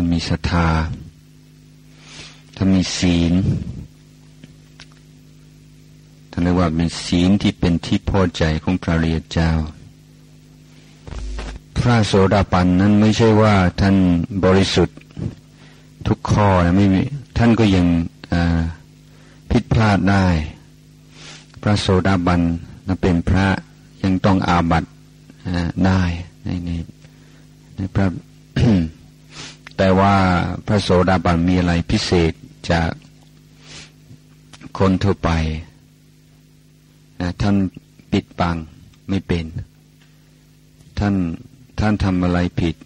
ท่านมีศรัทธาท่านมีศีลท่านเรียกว่าเป็นศีลที่เป็นที่พอใจของพระเรียเจ้า พระโสดาปันนั้นไม่ใช่ว่าท่านบริสุทธิ์ทุกข้อนะไม่มีท่านก็ยังผิดพลาดได้ พระโสดาบันนั้นเป็นพระยังต้องอาบัตได้ในในในพระ แต่ว่าพระโสดาบันมีอะไรพิเศษจากคนทั่วไปท่านปิดบังไม่เป็น ท่านท่านทำอะไรผิด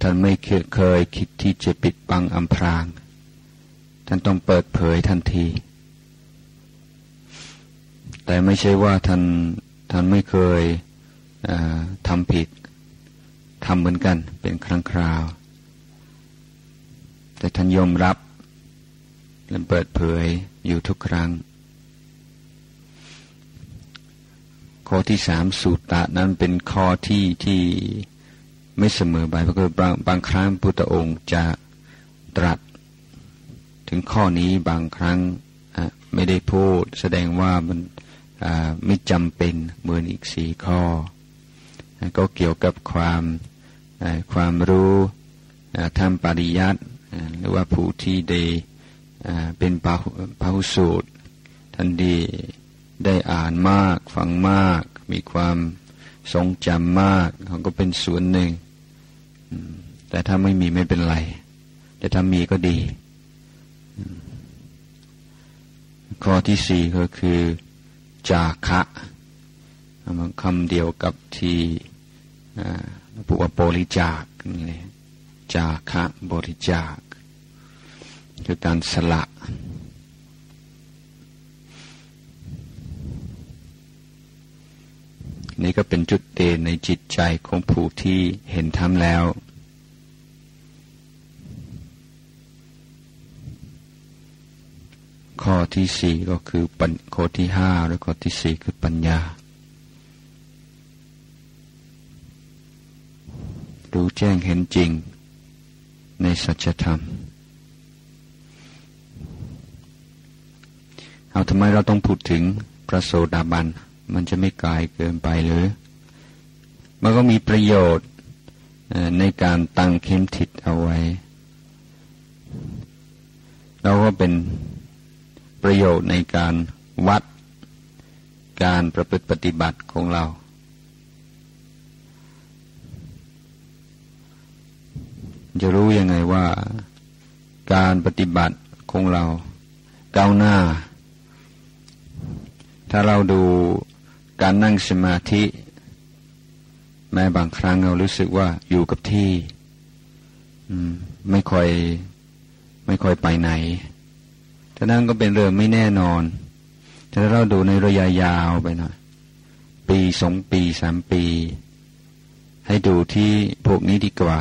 ท่านไม่เคยคิดที่จะปิดบังอำพราง ท่านต้องเปิดเผยทันที แต่ไม่ใช่ว่าท่านท่านไม่เคยทำผิดทำเหมือนกันเป็นครั้งคราว แต่ท่านยอมรับและเปิดเผยอยู่ทุกครั้ง ข้อที่สามสูตรตะนั้นเป็นข้อที่ที่ไม่เสมอไปเพราะบางบางครั้งพุทธองค์จะตรัส ถึงข้อนี้บางครั้งไม่ได้พูด แสดงว่ามันไม่จำเป็นเหมือนอีกสี่ข้อ ก็เกี่ยวกับความความรู้ทำปริยัติ หรือว่าผู้ที่ได้เป็นพาหุสูตรท่านดีได้อ่านมากฟังมาก มีความทรงจำมากเขาก็เป็นส่วนหนึ่ง แต่ถ้าไม่มีไม่เป็นไร แต่ถ้ามีก็ดี ข้อที่สี่ก็คือจาคะคำเดียวกับที่ปุวบริจาคนี่ จาคะบริจาค คือการสละ นี่ก็เป็นจุดเด่นในจิตใจของผู้ที่เห็นธรรมแล้ว ข้อที่สี่ก็คือปัญข้อที่ห้าแล้วข้อที่สี่คือปัญญารู้แจ้งเห็นจริง ในสัจธรรม เอาทำไมเราต้องพูดถึงพระโสดาบัน มันจะไม่กลายเกินไปหรือ มันก็มีประโยชน์ในการตั้งเข้มทิศเอาไว้ เราก็เป็นประโยชน์ในการวัดการประพฤติปฏิบัติของเรา จะรู้ยังไงว่าการปฏิบัติของเราก้าวหน้า ถ้าเราดูการนั่งสมาธิ แม้บางครั้งเรารู้สึกว่าอยู่กับที่ไม่ค่อยไม่ค่อยไปไหนถ้านั่นก็เป็นเรื่องไม่แน่นอนถ้าเราดูในระยะยาวไปหน่อย ปีสองปีสามปี ให้ดูที่พวกนี้ดีกว่า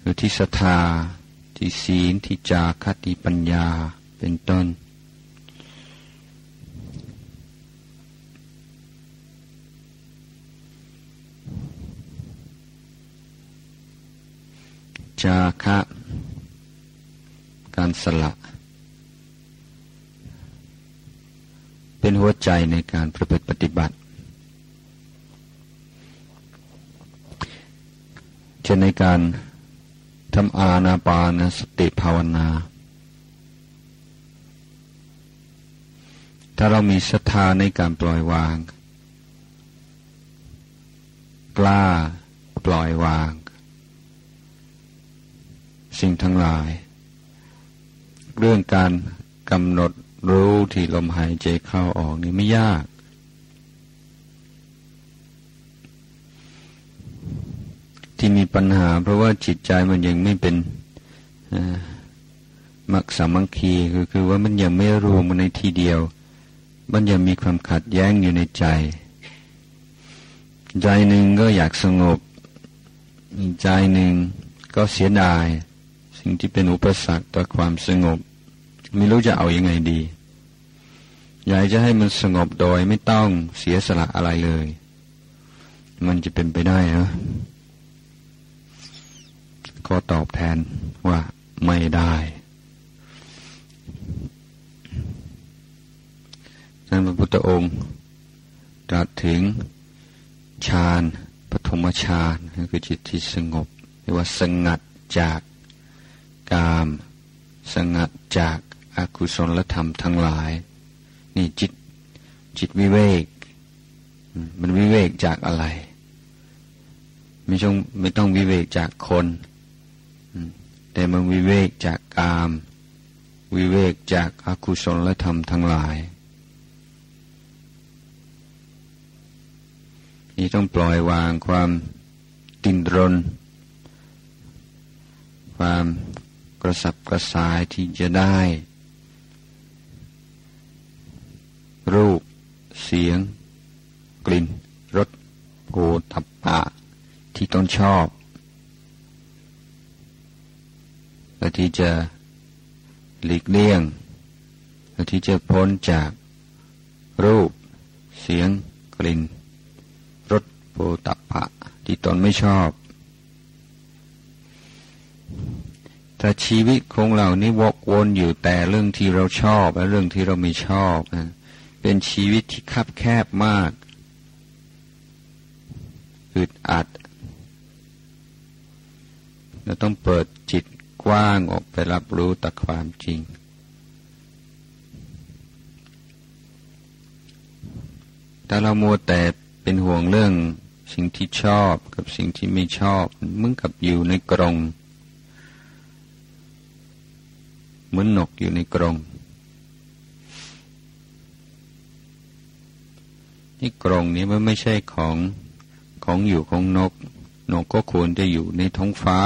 คือที่ศรัทธาที่ศีลที่จาคติปัญญาเป็นต้น จาคะการสละ เป็นหัวใจในการประพฤติปฏิบัติเช่นในการทำอาณาปานสติภาวนา ถ้าเรามีศรัทธาในการปล่อยวาง กล้าปล่อยวาง สิ่งทั้งหลาย เรื่องการกำหนดรู้ที่ลมหายใจเข้าออกนี่ไม่ยาก ที่มีปัญหา เพราะว่าจิตใจมันยังไม่เป็นมักสามังคีคือคือว่ามันยังไม่รวมมันในทีเดียว มันยังมีความขัดแย้งอยู่ในใจ ใจหนึ่งก็อยากสงบ ใจหนึ่งก็เสียดาย สิ่งที่เป็นอุปสรรคต่อความสงบ ไม่รู้จะเอาอยัางไงดี อยากจะให้มันสงบโดยไม่ต้องเสียสละอะไรเลย มันจะเป็นไปได้เหรอ ก็ตอบแทนว่าไม่ได้นั้นพระพุทธองค์ตรัสถึงฌานปฐมฌานคือจิตที่สงบเรียกว่าสงัดจากกาม สงัดจากอากุศลธรรมทั้งหลาย นี่จิตจิตวิเวก มันวิเวกจากอะไร ไม่ต้องไม่ต้องวิเวกจากคน แต่มันวิเวกจากกาม วิเวกจากอากุศลธรรมทั้งหลาย นี่ต้องปล่อยวางความตินรน ความกระสับกระส่ายที่จะได้ รูป เสียง กลิ่น รสโผฏปะที่ต้องชอบ และที่จะหลีกเลี่ยงและที่จะพ้นจากรูป เสียง กลิ่นรสโพตัพะที่ตนไม่ชอบ ถ้าชีวิตของเรานี่วกวนอยู่แต่เรื่องที่เราชอบและเรื่องที่เราไม่ชอบนะเป็นชีวิตที่คับแคบมากอึดอัดเราต้องเปิด ว้างออกไปรับรู้ต่ความจริงแต่เรามัวแต่เป็นห่วงเรื่องสิ่งที่ชอบกับสิ่งที่ไม่ชอบเหมือนกับอยู่ในกรงเหมือนนกอยู่ในกรงนี่กรงนี้มันไม่ใช่ของของอยู่ของนก นกก็ควรจะอยู่ในท้องฟ้า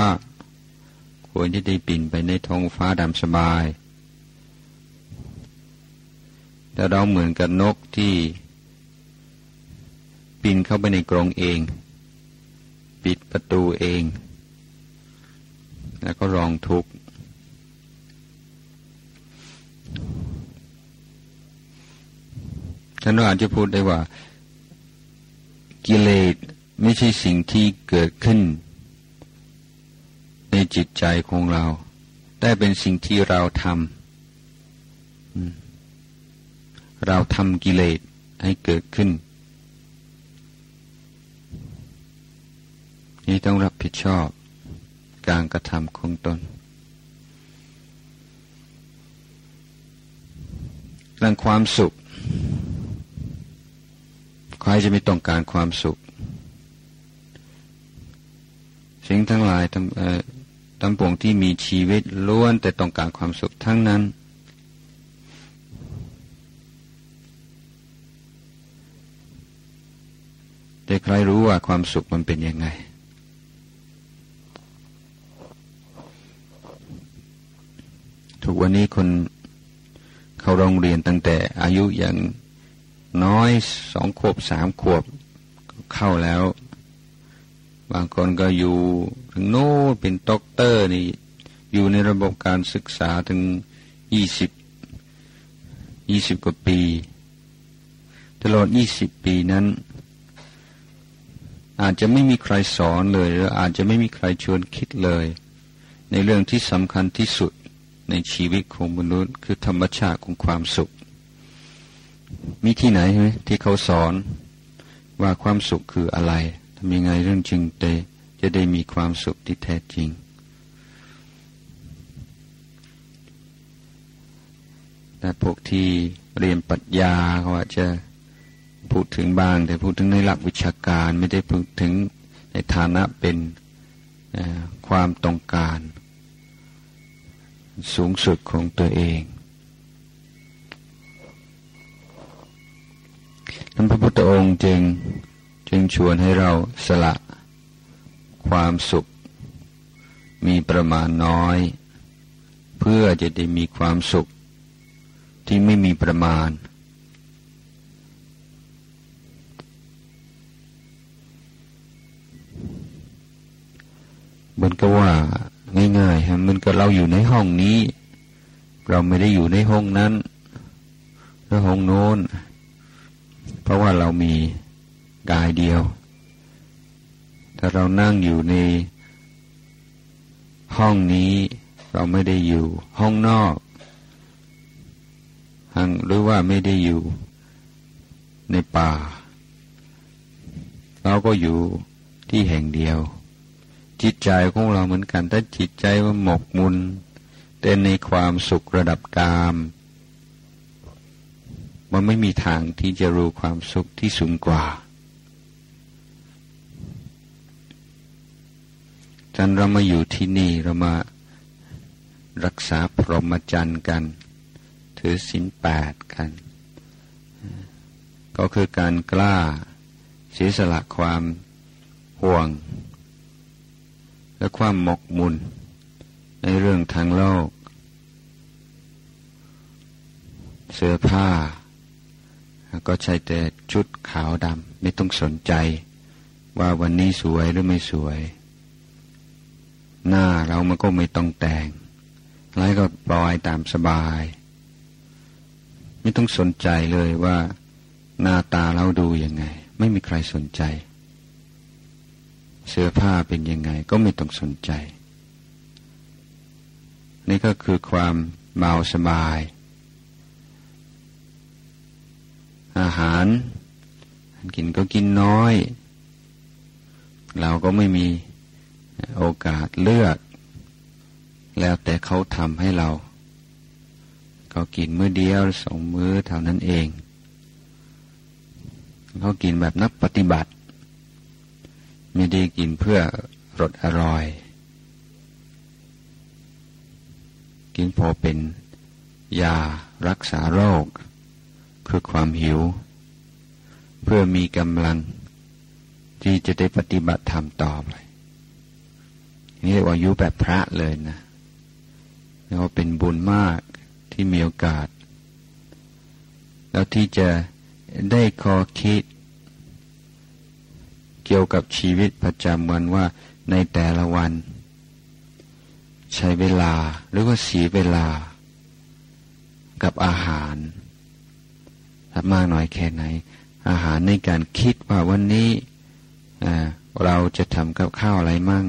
ควรจะได้บินไปในท้องฟ้าดำสบายแต่เราเหมือนกับนกที่ปีนเข้าไปในกรงเอง ปิดประตูเอง แล้วก็รองทุกข์ท่านอาจจะพูดได้ว่า กิเลสไม่ใช่สิ่งที่เกิดขึ้น ในจิตใจของเราแต่เป็นสิ่งที่เราทำเราทำกิเลสให้เกิดขึ้น นี่ต้องรับผิดชอบการกระทำของตนเรื่องความสุข ใครจะไม่ต้องการความสุข สิ่งทั้งหลายทั้ง ทั้งปวงที่มีชีวิตล้วนแต่ต้องการความสุขทั้งนั้น แต่ใครรู้ว่าความสุขมันเป็นยังไง ทุกวันนี้คนเขาโรงเรียนตั้งแต่อายุอย่างน้อยสองขวบสามขวบเข้าแล้ว บางคนก็อยู่ถึงโน้เป็นด็อกเตอร์นี่อยู่ในระบบการศึกษาถึงยี่สิบยี่สิบกว่าปี ตลอดยี่สิบปีนั้น อาจจะไม่มีใครสอนเลยหรืออาจจะไม่มีใครชวนคิดเลย ในเรื่องที่สำคัญที่สุดในชีวิตของมนุษย์ คือธรรมชาติของความสุข มีที่ไหนไหมที่เขาสอนว่าความสุขคืออะไร ทำยังไงเรื่องจริงเตจะได้มีความสุขที่แท้จริง แต่พวกที่เรียนปรัชญาเขาอาจจะพูดถึงบ้าง แต่พูดถึงในหลักวิชาการไม่ได้พูดถึงในฐานะเป็นความต้องการ สูงสุดของตัวเองนั้นพระพุทธองค์จึง จึงชวนให้เราสละ ความสุข มีประมาณน้อย เพื่อจะได้มีความสุข ที่ไม่มีประมาณมือนกับว่าง่ายๆฮะมันก็เราอยู่ในห้องนี้ เราไม่ได้อยู่ในห้องนั้นหรือห้องโน้น เพราะว่าเรามี กายเดียว ถ้าเรานั่งอยู่ในห้องนี้เราไม่ได้อยู่ ห้องนอกหรือว่าไม่ได้อยู่ในป่า เราก็อยู่ที่แห่งเดียว จิตใจของเราเหมือนกัน ถ้าจิตใจว่าหมกมุนแต่ในความสุขระดับกามมันไม่มีทางที่จะรู้ความสุขที่สูงกว่า จันเรามาอยู่ที่นี่เรามารักษาพรหมจรรย์กัน ถือศีลแปดกัน ก็คือการกล้าเสียสละความห่วง และความหมกมุ่นในเรื่องทางโลก เสื้อผ้า ก็ใช้แต่ชุดขาวดำไม่ต้องสนใจ ว่าวันนี้สวยหรือไม่สวย หน้าเรามันก็ไม่ต้องแต่งอะไรก็ปล่อยตามสบาย ไม่ต้องสนใจเลยว่า หน้าตาเราดูยังไง ไม่มีใครสนใจ เสื้อผ้าเป็นยังไงก็ไม่ต้องสนใจ นี่ก็คือความเบาสบาย อาหารกินก็กินน้อย เราก็ไม่มี โอกาสเลือก แล้วแต่เขาทำให้เรา เขากินมื้อเดียวสองมื้อเท่านั้นเอง เขากินแบบนักปฏิบัติ ไม่ได้กินเพื่อรสอร่อย กินพอเป็นยารักษาโรค คือความหิว เพื่อมีกำลังที่จะได้ปฏิบัติธรรมต่อไป นี่เรียกว่ายุแบบพระเลยนะเรียกว่าเป็นบุญมากที่มีโอกาส แล้วที่จะได้คอคิด เกี่ยวกับชีวิตประจำวันว่าในแต่ละวัน ใช้เวลาหรือว่าเสียเวลา กับอาหารมากน้อยแค่ไหน อาหารในการคิดว่าวันนี้เราจะทำกับข้าวอะไรมั่ง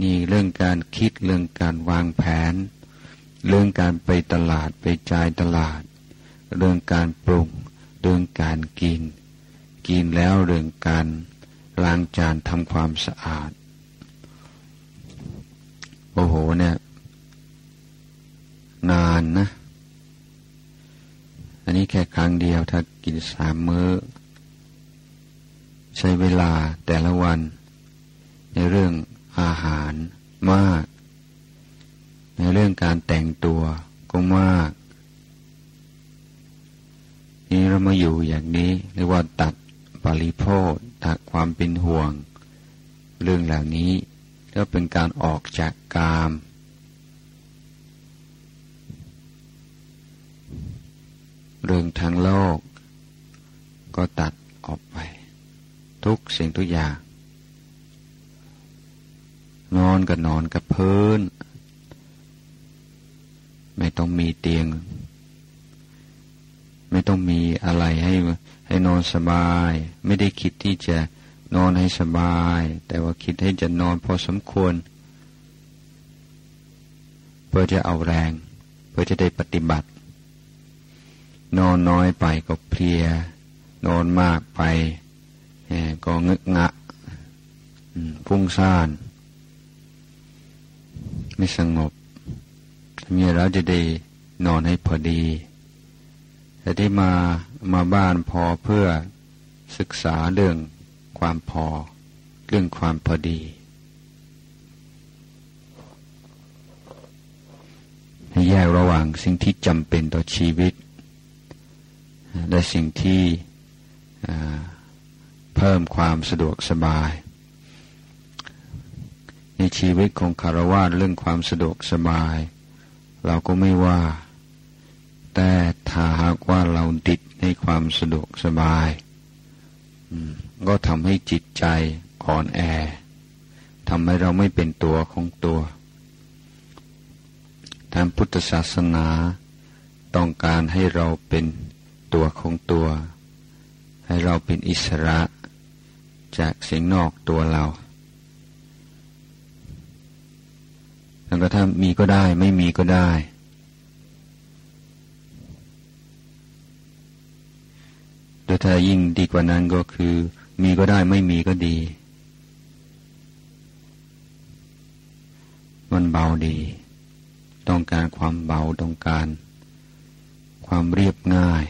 นี่เรื่องการคิดเรื่องการวางแผน เรื่องการไปตลาดไปจ่ายตลาด เรื่องการปรุง เรื่องการกิน กินแล้วเรื่องการล้างจานทำความสะอาด โอ้โหเนี่ยนานนะ อันนี้แค่ครั้งเดียวถ้ากินสามมือ้อ ใช้เวลาแต่ละวัน ในเรื่อง อาหารมาก ในเรื่องการแต่งตัวก็มากนี่เรามาอยู่อย่างนี้เรียกว่าตัดปริโภคตัดความเป็นห่วง เรื่องเหล่านี้ก็เป็นการออกจากกาม เรื่องทางโลก ก็ตัดออกไป ทุกสิ่งทุกอย่าง นอนก็นอนกับพื้น ไม่ต้องมีเตียง ไม่ต้องมีอะไรให้ให้นอนสบาย ไม่ได้คิดที่จะนอนให้สบาย แต่ว่าคิดให้จะนอนพอสมควร เพื่อจะเอาแรง เพื่อจะได้ปฏิบัติ นอนน้อยไปก็เพลีย นอนมากไปก็งึกงะฟุ้งซ่าน ไม่สงบมีเราจะได้นอนให้พอดี แต่ที่มามาบ้านพอเพื่อศึกษาเรื่องความพอ เรื่องความพอดี ให้แยกระหว่างสิ่งที่จำเป็นต่อชีวิต และสิ่งที่เพิ่มความสะดวกสบาย ในชีวิตของคารวะเรื่องความสะดวกสบาย เราก็ไม่ว่า แต่ถ้าหากว่าเราติดในความสะดวกสบายก็ทำให้จิตใจอ่อนแอทำให้เราไม่เป็นตัวของตัว ทางพุทธศาสนาต้องการให้เราเป็นตัวของตัว ให้เราเป็นอิสระจากสิ่งนอกตัวเรา แล้วก็ถ้ามีก็ได้ไม่มีก็ได้ โดยถ้ายิ่งดีกว่านั้นก็คือ มีก็ได้ไม่มีก็ดี มันเบาดี ต้องการความเบาต้องการ ความเรียบง่าย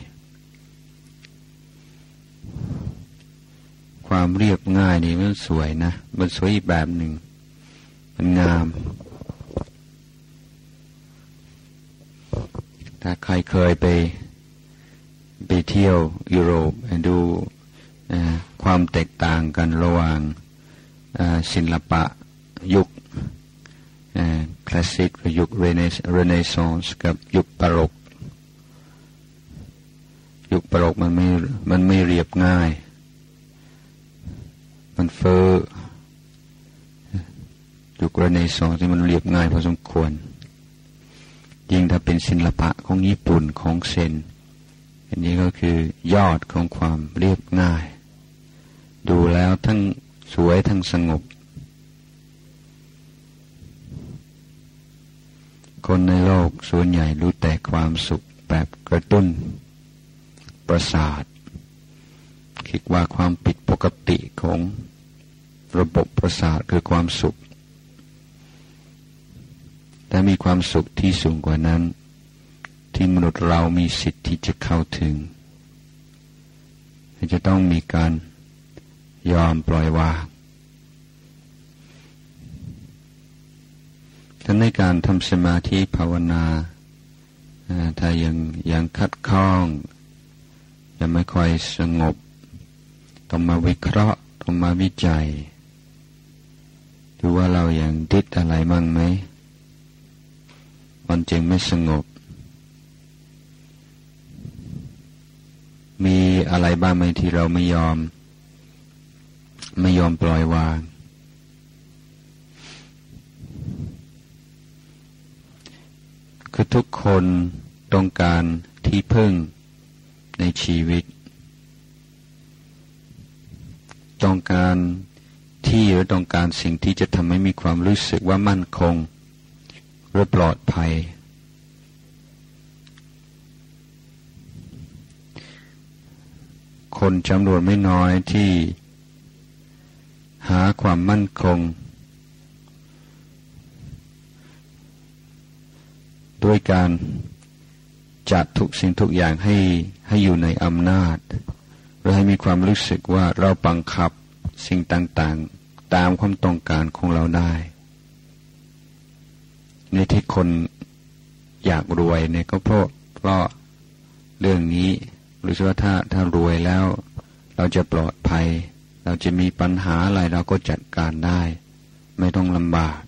ความเรียบง่ายนี่มันสวยนะ มันสวยอีกแบบหนึ่ง มันงาม ถ้าใครเคยไปไปเที่ยวยุโรปดูความแตกต่างกันระหว่างศิลปะยุคคลาสสิกยุคเรเนซองส์กับยุคบารกยุคบารกมันไม่มันไม่เรียบง่าย มันเฟอ้อยุคเรเนซองส์ที่มันเรียบง่ายพอสมควร ยิ่งถ้าเป็นศิลปะของญี่ปุ่นของเซน อันนี้ก็คือยอดของความเรียบง่าย ดูแล้วทั้งสวยทั้งสงบ คนในโลกส่วนใหญ่รู้แต่ความสุขแบบกระตุ้น ประสาท คิดว่าความผิดปกติของระบบประสาทคือความสุข แต่มีความสุขที่สูงกว่านั้น ที่มนุษย์เรามีสิทธิ์ที่จะเข้าถึง จะต้องมีการยอมปล่อยวางทั้งในการทำสมาธิภาวนาถ้ายังยังคัดข้อง ยังไม่ค่อยสงบ ต้องมาวิเคราะห์ ต้องมาวิจัย ดูว่าเรายัางดิดอะไรมั่งไหม มันจึงไม่สงบ มีอะไรบ้างไหมที่เราไม่ยอม ไม่ยอมปล่อยวาง คือทุกคนต้องการที่พึ่งในชีวิต ต้องการที่หรือต้องการสิ่งที่จะทำให้มีความรู้สึกว่ามั่นคง หรือปลอดภัย คนจำนวนไม่น้อยที่ หาความมั่นคง ด้วยการจัดทุกสิ่งทุกอย่างให้ให้อยู่ในอำนาจหรือให้มีความรู้สึกว่าเราบังคับสิ่งต่างๆ ตามความต้องการของเราได้ ในที่คนอยากรวยเนี่ยก็เพราะเพราะเรื่องนี้รู้สึกว่าถ้าถ้ารวยแล้ว เราจะปลอดภัย เราจะมีปัญหาอะไรเราก็จัดการได้ ไม่ต้องลำบาก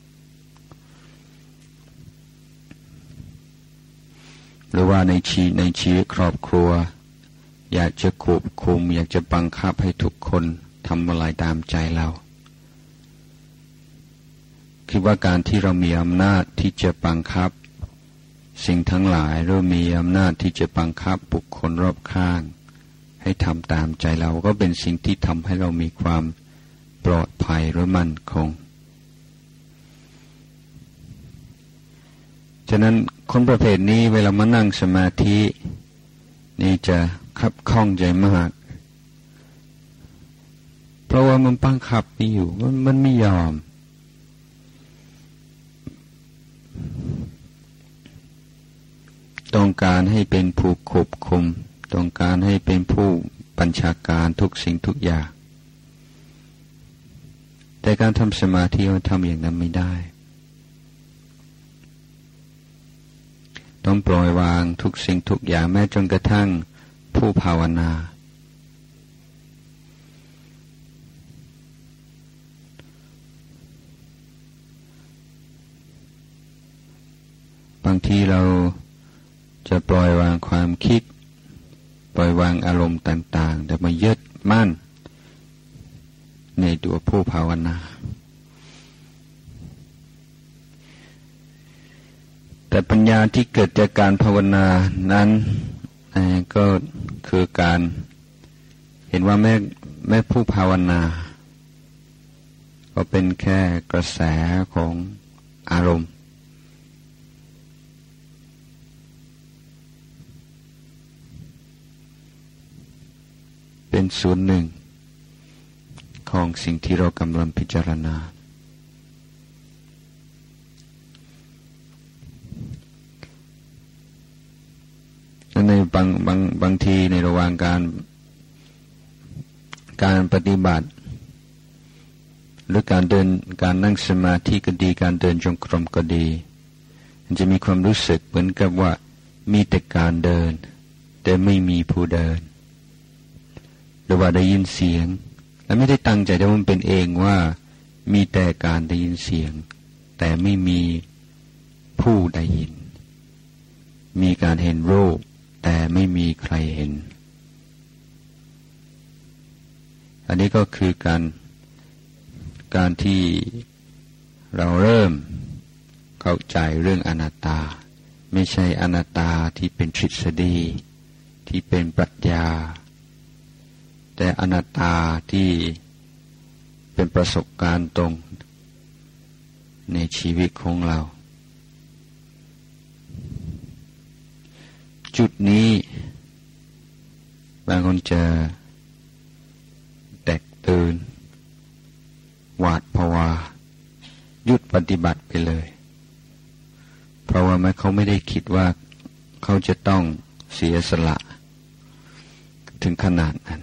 หรือว่าในชีในชีวิตครอบครัว อยากจะควบคุม อยากจะบังคับให้ทุกคนทำอะไรตามใจเรา คิดว่าการที่เรามีอำนาจที่จะบังคับ สิ่งทั้งหลายเรามีอำนาจที่จะบังคับบุคคลรอบข้าง ให้ทำตามใจเราก็เป็นสิ่งที่ทำให้เรามีความปลอดภัยหรือมั่นคง ฉะนั้นคนประเภทนี้เวลามานั่งสมาธินี่จะคับข้องใจมาก เพราะว่ามันบังคับไม่อยู่มันมันไม่ยอม ต้องการให้เป็นผู้ควบคุม ต้องการให้เป็นผู้บัญชาการทุกสิ่งทุกอย่าง แต่การทำสมาธิมันทำอย่างนั้นไม่ได้ ต้องปล่อยวางทุกสิ่งทุกอย่างแม้จนกระทั่งผู้ภาวนา บางทีเรา จะปล่อยวางความคิด ปล่อยวางอารมณ์ต่างๆ แต่มายึดมั่น ในตัวผู้ภาวนา แต่ปัญญาที่เกิดจากการภาวนานั้นก็คือการเห็นว่าแม่แม่ผู้ภาวนา ก็เป็นแค่กระแสของอารมณ์ เป็นส่วนหนึ่ง ของสิ่งที่เรากำลังพิจารณา ในบางบางบางทีในระหว่างการการปฏิบัติ หรือการเดินการนั่งสมาธิก็ดีการเดินจงกรมก็ดีมันจะมีความรู้สึกเหมือนกับว่ามีแต่การเดิน แต่ไม่มีผู้เดิน หรือว่าได้ยินเสียง และไม่ได้ตั้งใจแต่มันเป็นเองว่ามีแต่การได้ยินเสียง แต่ไม่มีผู้ได้ยิน มีการเห็นรูป แต่ไม่มีใครเห็น อันนี้ก็คือการการที่เราเริ่มเข้าใจเรื่องอนัตตา ไม่ใช่อนัตตาที่เป็นทฤษฎีที่เป็นปรัชญา แต่อนัตตาที่เป็นประสบการณ์ตรงในชีวิตของเรา จุดนี้ บางคนจะแตกตื่น หวาดภาวาหยุดปฏิบัติไปเลย เพราะว่าไม่เขาไม่ได้คิดว่าเขาจะต้องเสียสละ ถึงขนาดนั้น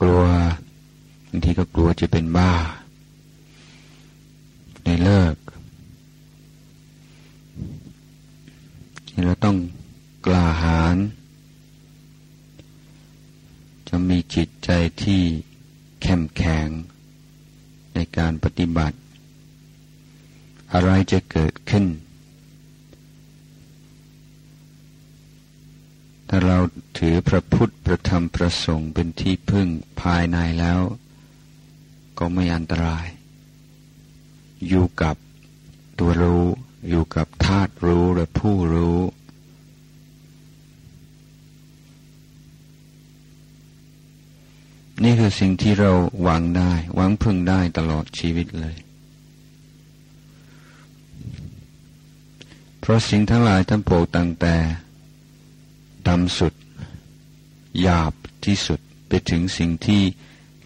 กลัวบางทีก็กลัวจะเป็นบ้าในเลิกเราต้องกล้าหาญจะมีจิตใจที่เข้มแข็งในการปฏิบัติ อะไรจะเกิดขึ้น ถ้าเราถือพระพุทธพระธรรมพระสงฆ์เป็นที่พึ่งภายในแล้ว ก็ไม่อันตราย อยู่กับตัวรู้อยู่กับธาตุรู้และผู้รู้ นี่คือสิ่งที่เราหวังได้หวังพึ่งได้ตลอดชีวิตเลย เพราะสิ่งทั้งหลายทั้งปวงตั้งแต่ ดำสุด หยาบที่สุดไปถึงสิ่งที่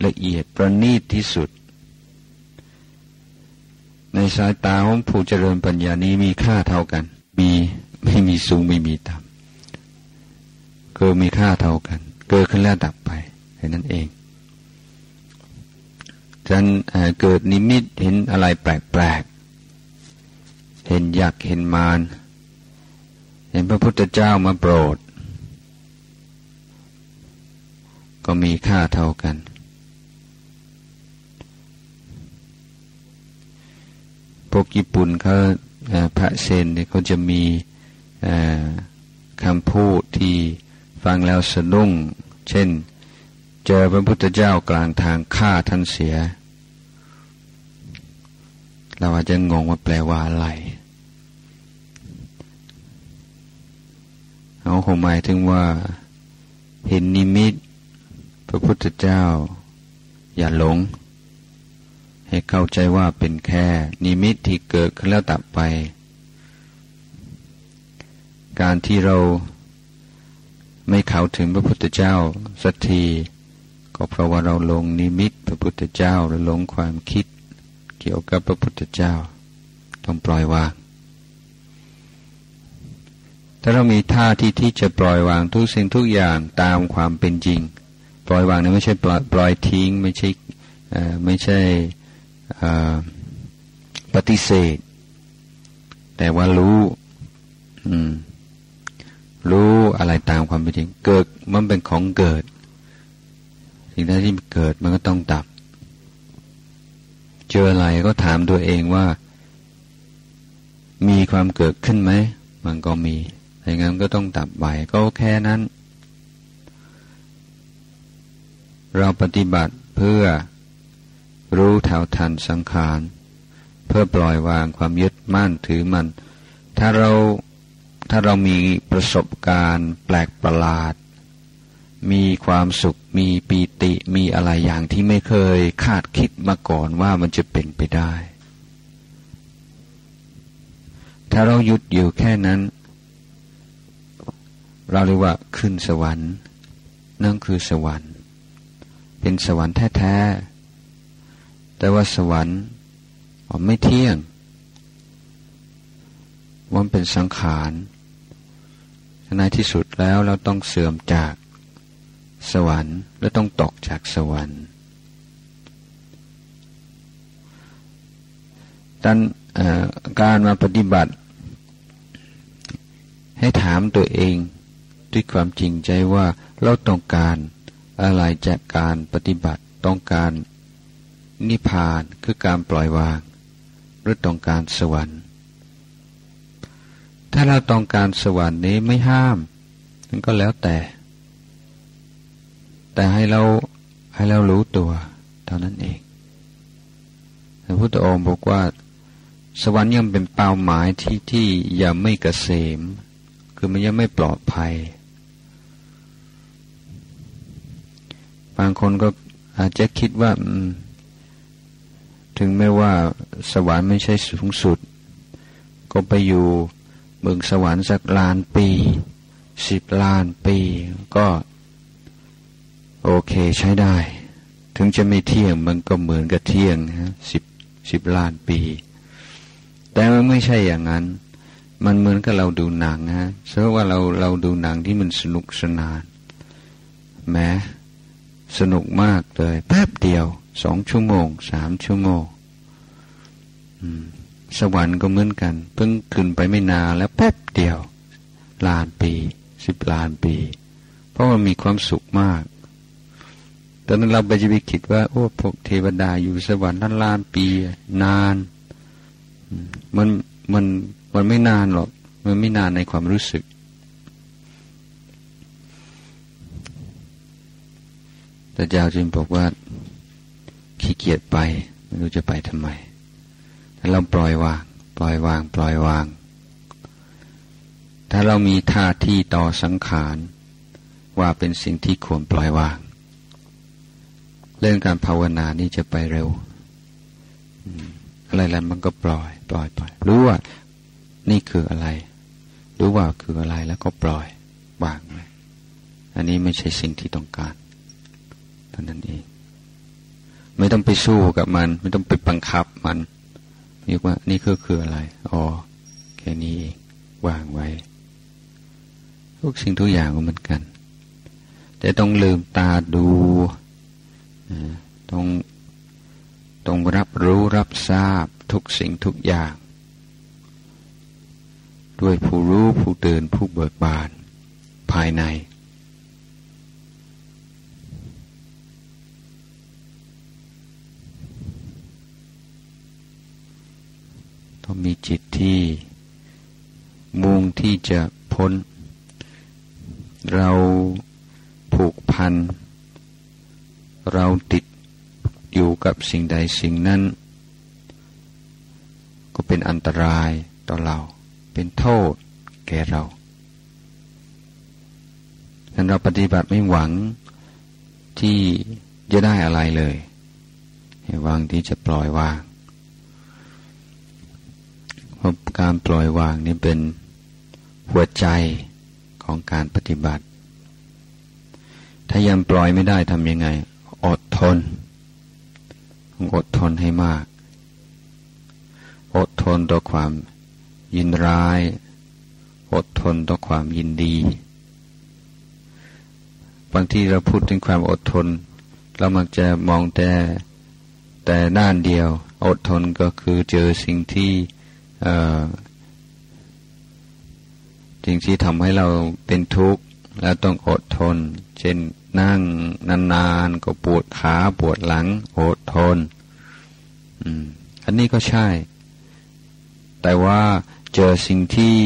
ละเอียดประณีตที่สุด ในสายตาของผู้เจริญปัญญานี้มีค่าเท่ากัน มีไม่มีสูงไม่มีต่ำเกิดมีค่าเท่ากัน เกิดขึ้นแล้วดับไปแค่นั้นเองฉันเกิดนิมิตเห็นอะไรแปลกๆ เห็นยักษ์เห็นมาร เห็นพระพุทธเจ้ามาโปรด ก็มีค่าเท่ากัน พวกญี่ปุ่นเขาพระเซนเนี่ยเขาจะมีคำพูดที่ฟังแล้วสะดุ้ง เช่น เจอพระพุทธเจ้ากลางทางฆ่าท่านเสีย เราอาจจะงงว่าแปลว่าอะไรเขาคงหมายถึงว่าเห็นนิมิต ระพุทธเจ้า อย่าหลง ให้เข้าใจว่าเป็นแค่ นิมิตที่เกิดขึ้นแล้วตับไป การที่เราไม่เข้าถึงพระพุทธเจ้าสักทีก็เพราะว่าเราลงนิมิตพระพุทธเจ้าหรือลงความคิด เกี่ยวกับพระพุทธเจ้า ต้องปล่อยวางถ้าเรามีท่าที่ที่จะปล่อยวางทุกสิ่งทุกอย่างตามความเป็นจริง ปล่อยวางนี่ไม่ใช่ปล่อยปล่อยทิ้ง ไม่ใช่ไม่ใช่ปฏิเสธ แต่ว่ารู้รู้อะไรตามความเป็นจริง เกิดมันเป็นของเกิด สิ่งใดที่เกิดมันก็ต้องดับ เจออะไรก็ถามตัวเองว่า มีความเกิดขึ้นไหม มันก็มีอย่างนั้นก็ต้องดับไปก็แค่นั้น เราปฏิบัติเพื่อรู้เท่าทันสังขาร เพื่อปล่อยวางความยึดมั่นถือมันถ้าเราถ้าเรามีประสบการณ์แปลกประหลาด มีความสุขมีปีติมีอะไรอย่างที่ไม่เคยคาดคิดมาก่อนว่ามันจะเป็นไปได้ ถ้าเราหยุดอยู่แค่นั้น เราเรียกว่าขึ้นสวรรค์นั่นคือสวรรค์ เป็นสวรรค์แท้ๆ แต่ว่าสวรรค์ไม่เที่ยง มันเป็นสังขาร ในที่สุดแล้วเราต้องเสื่อมจากสวรรค์และต้องตกจากสวรรค์ดังการมาปฏิบัติ ให้ถามตัวเองด้วยความจริงใจว่าเราต้องการ อะไรจากการปฏิบัติต้องการ นิพพานคือการปล่อยวาง หรือต้องการสวรรค์ ถ้าเราต้องการสวรรค์นี้ไม่ห้ามมันก็แล้วแต่ แต่ให้เราให้เรารู้ตัวเท่านั้นเองพระพุทธองค์บอกว่า สวรรค์ยังเป็นเป้าหมายที่ที่ยังไม่เกษม คือมันยังไม่ปลอดภัย บางคนก็อาจจะคิดว่าถึงแม้ว่าสวรรค์ไม่ใช่สูงสุด ก็ไปอยู่เมืองสวรรค์สักล้านปีสิบล้านปีก็โอเคใช้ได้ ถึงจะไม่เที่ยงมันก็เหมือนกับเที่ยงฮะสิบสิบล้านปี แต่มันไม่ใช่อย่างนั้น มันเหมือนกับเราดูหนังฮะเพราะว่าเราเราดูหนังที่มันสนุกสนานแม้ สนุกมากเลย แป๊บเดียว สองชั่วโมง สามชั่วโมงสวรรค์ก็เหมือนกัน เพิ่งขึ้นไปไม่นานแล้วแป๊บเดียวล้านปี สิบล้านปี เพราะมันมีความสุขมากตอนนั้นเราไปจะไปคิดว่า โอ้พวกเทวดาอยู่สวรรค์นั้นล้านปี นานมันมันมันไม่นานหรอก มันไม่นานในความรู้สึก แต่เจ้าจึงบอกว่าขี้เกียจไปไม่รู้จะไปทำไมถ้าเราปล่อยวาง ปล่อยวาง ปล่อยวาง ถ้าเรามีท่าที่ต่อสังขารว่าเป็นสิ่งที่ควรปล่อยวาง เรื่องการภาวนานี่จะไปเร็วอะไรแล้วมันก็ปล่อย ปล่อยปล่อยรู้ว่านี่คืออะไร รู้ว่าคืออะไรแล้วก็ปล่อยวางเลยอันนี้ไม่ใช่สิ่งที่ต้องการ ท่านั้นเอง ไม่ต้องไปสู้กับมัน ไม่ต้องไปบังคับมันเรียกว่านี่คือคืออะไรอ๋อแค่นี้เองวางไว้ ทุกสิ่งทุกอย่างก็เหมือนกัน แต่ต้องลืมตาดูต้องต้องรับรู้รับทราบทุกสิ่งทุกอย่าง ด้วยผู้รู้ผู้เตือนผู้เบิกบานภายใน ต้องมีจิตที่มุ่งที่จะพ้น เราผูกพัน เราติดอยู่กับสิ่งใดสิ่งนั้น ก็เป็นอันตรายต่อเรา เป็นโทษแก่เราดังนั้นเราปฏิบัติไม่หวังที่จะได้อะไรเลยหวังที่จะปล่อยวาง ราะการปล่อยวางนี่เป็นหัวใจของการปฏิบัติ ถ้ายังปล่อยไม่ได้ทำยังไง อดทนองอดทนให้มาก อดทนต่อความยินร้าย อดทนต่อความยินดี บางทีเราพูดถึงความอดทน เรามักจะมองแต่แต่ด้านเดียว อดทนก็คือเจอสิ่งที่ สิ่งที่ทำให้เราเป็นทุกข์แล้วต้องอดทน เช่นนั่งนานๆก็ปวดขาปวดหลัง อดทนอันนี้ก็ใช่ แต่ว่าเจอสิ่งที่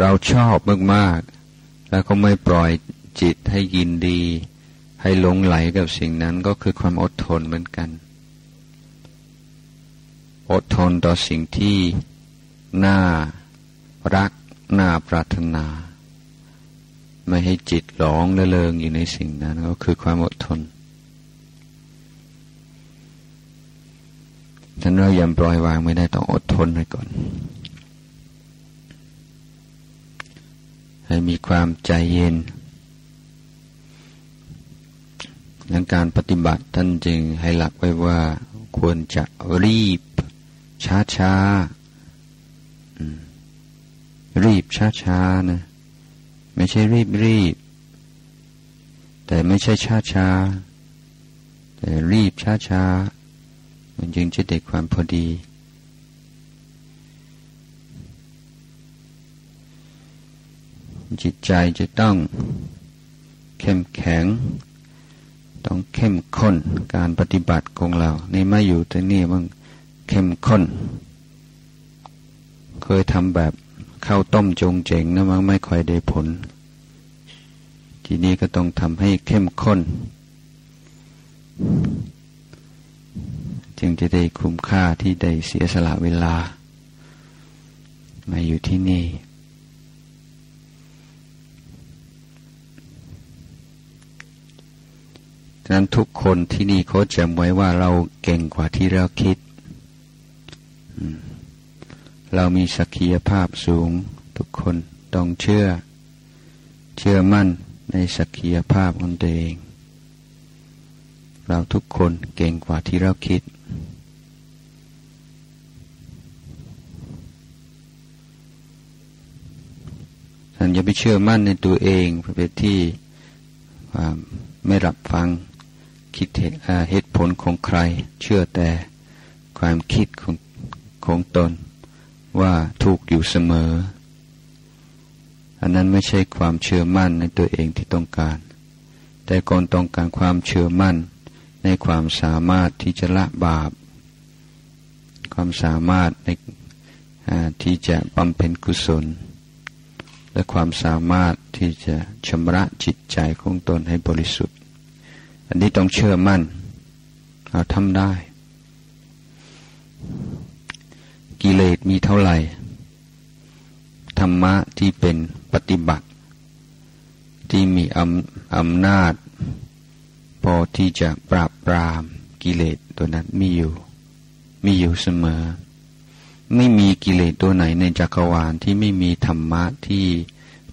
เราชอบมากๆ แล้วก็ไม่ปล่อยจิตให้ยินดี ให้หลงไหลกับสิ่งนั้นก็คือความอดทนเหมือนกัน อดทนต่อสิ่งที่ น่ารักน่าปรารถนา ไม่ให้จิตหลงละเลงอยู่ในสิ่งนั้นก็คือความอดทนท่านเรายังปล่อยวางไม่ได้ต้องอดทนไว้ก่อน ให้มีความใจเย็นดังการปฏิบัติท่านจึงให้หลักไว้ว่าควรจะรีบช้าช้า รีบช้าช้านะ ไม่ใช่รีบรีบ แต่ไม่ใช่ช้าช้าแต่รีบช้าช้ามันจึงจะได้ความพอดีจิตใจจะต้องเข้มแข็ง ต้องเข้มข้นการปฏิบัติของเรา นี่มาอยู่ที่นี่มันเข้มข้น เคยทำแบบข้าวต้มจงเจ๋งนะมันไม่ค่อยได้ผล ทีนี้ก็ต้องทำให้เข้มข้น จึงจะได้คุ้มค่าที่ได้เสียสละเวลา มาอยู่ที่นี่ฉะนั้นทุกคนที่นี่เขาจำไว้ว่าเราเก่งกว่าที่เราคิด เรามีศักยภาพสูง ทุกคนต้องเชื่อ เชื่อมั่นในศักยภาพของตัวเอง เราทุกคนเก่งกว่าที่เราคิด ท่านอย่าไปเชื่อมั่นในตัวเองประเภทที่ไม่รับฟังคิดเหตุผลของใคร เชื่อแต่ความคิดของของตน ว่าถูกอยู่เสมอ อันนั้นไม่ใช่ความเชื่อมั่นในตัวเองที่ต้องการ แต่ก่อนต้องการความเชื่อมั่นในความสามารถที่จะละบาป ความสามารถในที่จะบำเพ็ญกุศล และความสามารถที่จะชำระจิตใจของตนให้บริสุทธิ์ อันนี้ต้องเชื่อมั่น เราทำได้ กิเลสมีเท่าไหร่ ธรรมะที่เป็นปฏิบัติ ที่มีอำอำนาจ พอที่จะปราบปรามกิเลสตัวนั้นมีอยู่ มีอยู่เสมอ ไม่มีกิเลสตัวไหนในจักรวาลที่ไม่มีธรรมะที่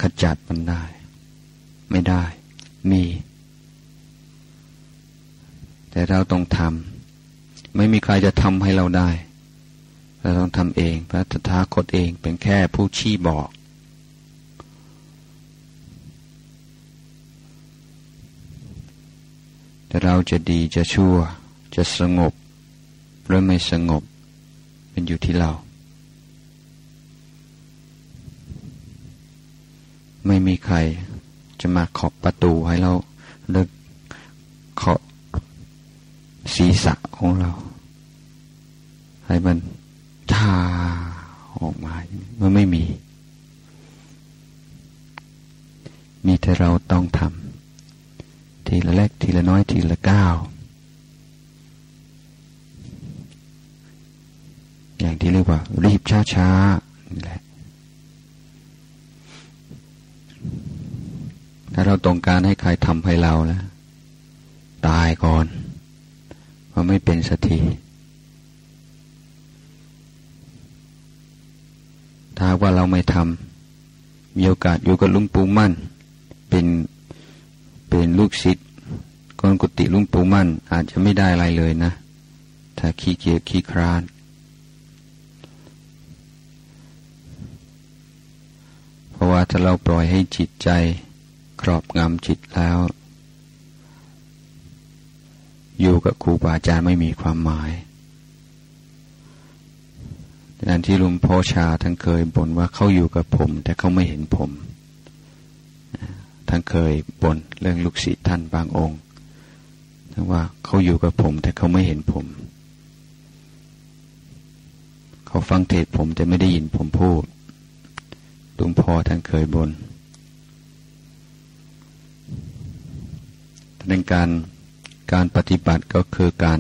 ขจัดมันได้ ไม่ได้ มี แต่เราต้องทำไม่มีใครจะทำให้เราได้ เราต้องทำเอง พระตถาคตเองเป็นแค่ผู้ชี้บอก แต่เราจะดีจะชั่ว จะสงบหรือไม่สงบเป็นอยู่ที่เรา ไม่มีใครจะมาขอบประตูให้เราเลิกเคาะศีรษะของเรา ให้มันาออกมา มันไม่มี มีแต่เราต้องทำทีละเล็กทีละน้อยทีละก้าวอย่างที่เรียกว่า รีบช้าช้านี่แหละถ้าเราต้องการให้ใครทำให้เราแล้ว ตายก่อนว่าไม่เป็นสักที ถ้าว่าเราไม่ทำมีโอกาสอยู่กับลุงปู่มั่น เป็นเป็นลูกศิษย์คนกุฏิลุงปู่มั่น อาจจะไม่ได้อะไรเลยนะ ถ้าขี้เกียจขี้คร้านเพราะว่าถ้าเราปล่อยให้จิตใจครอบงำจิตแล้ว อยู่กับครูบาอาจารย์ไม่มีความหมาย นั้นที่ลุงพ่อชาท่านเคยบ่นว่าเขาอยู่กับผม แต่เขาไม่เห็นผมท่านเคยบ่นเรื่องลูกศิษย์ท่านบางองค์ท่านว่าเขาอยู่กับผม แต่เขาไม่เห็นผม เขาฟังเทศผมแต่ไม่ได้ยินผมพูดลุงพ่อท่านเคยบน่นเป็นการการปฏิบัติก็คือการ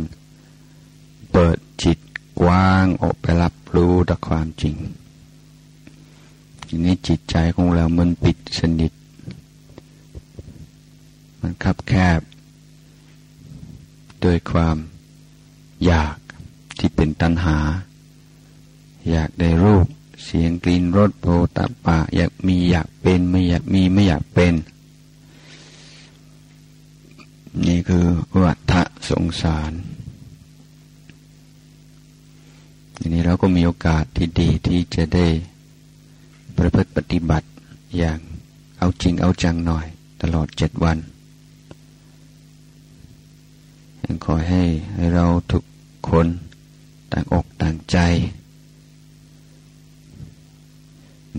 เปิดจิต กว้างออกไปรับรู้ต่อความจริงทีนี้จิตใจของเรามันปิดสนิท มันคับแคบ โดยความอยากที่เป็นตัณหา อยากได้รูปเสียงกลิ่นรสโผฏฐปะอยากมีอยากเป็นไม่อยากมีไม่อยากเป็น นี่คือวัฏสงสาร ทีนี้เราก็มีโอกาสที่ดีที่จะได้ประพฤติปฏิบัติอย่างเอาจริงเอาจังหน่อย ตลอดเจ็ดวันขอให้ให้เราทุกคนต่างอกต่างใจ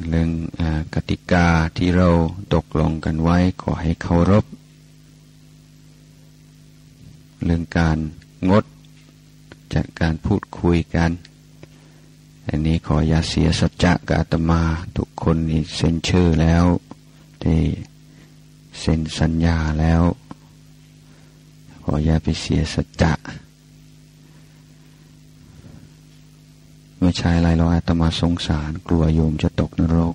เรื่องอกติกาที่เราตกลงกันไว้ขอให้เคารพ เรื่องการงดจากการพูดคุยกัน อันนี้ขออย่าเสียสัจจะกาตมา ทุกคนนี่เซ็นชื่อแล้วที่เซ็นสัญญาแล้ว ขออย่าไปเสียสัจจะเมื่อชายลายเราอาตมาสงสาร กลัวโยมจะตกนรก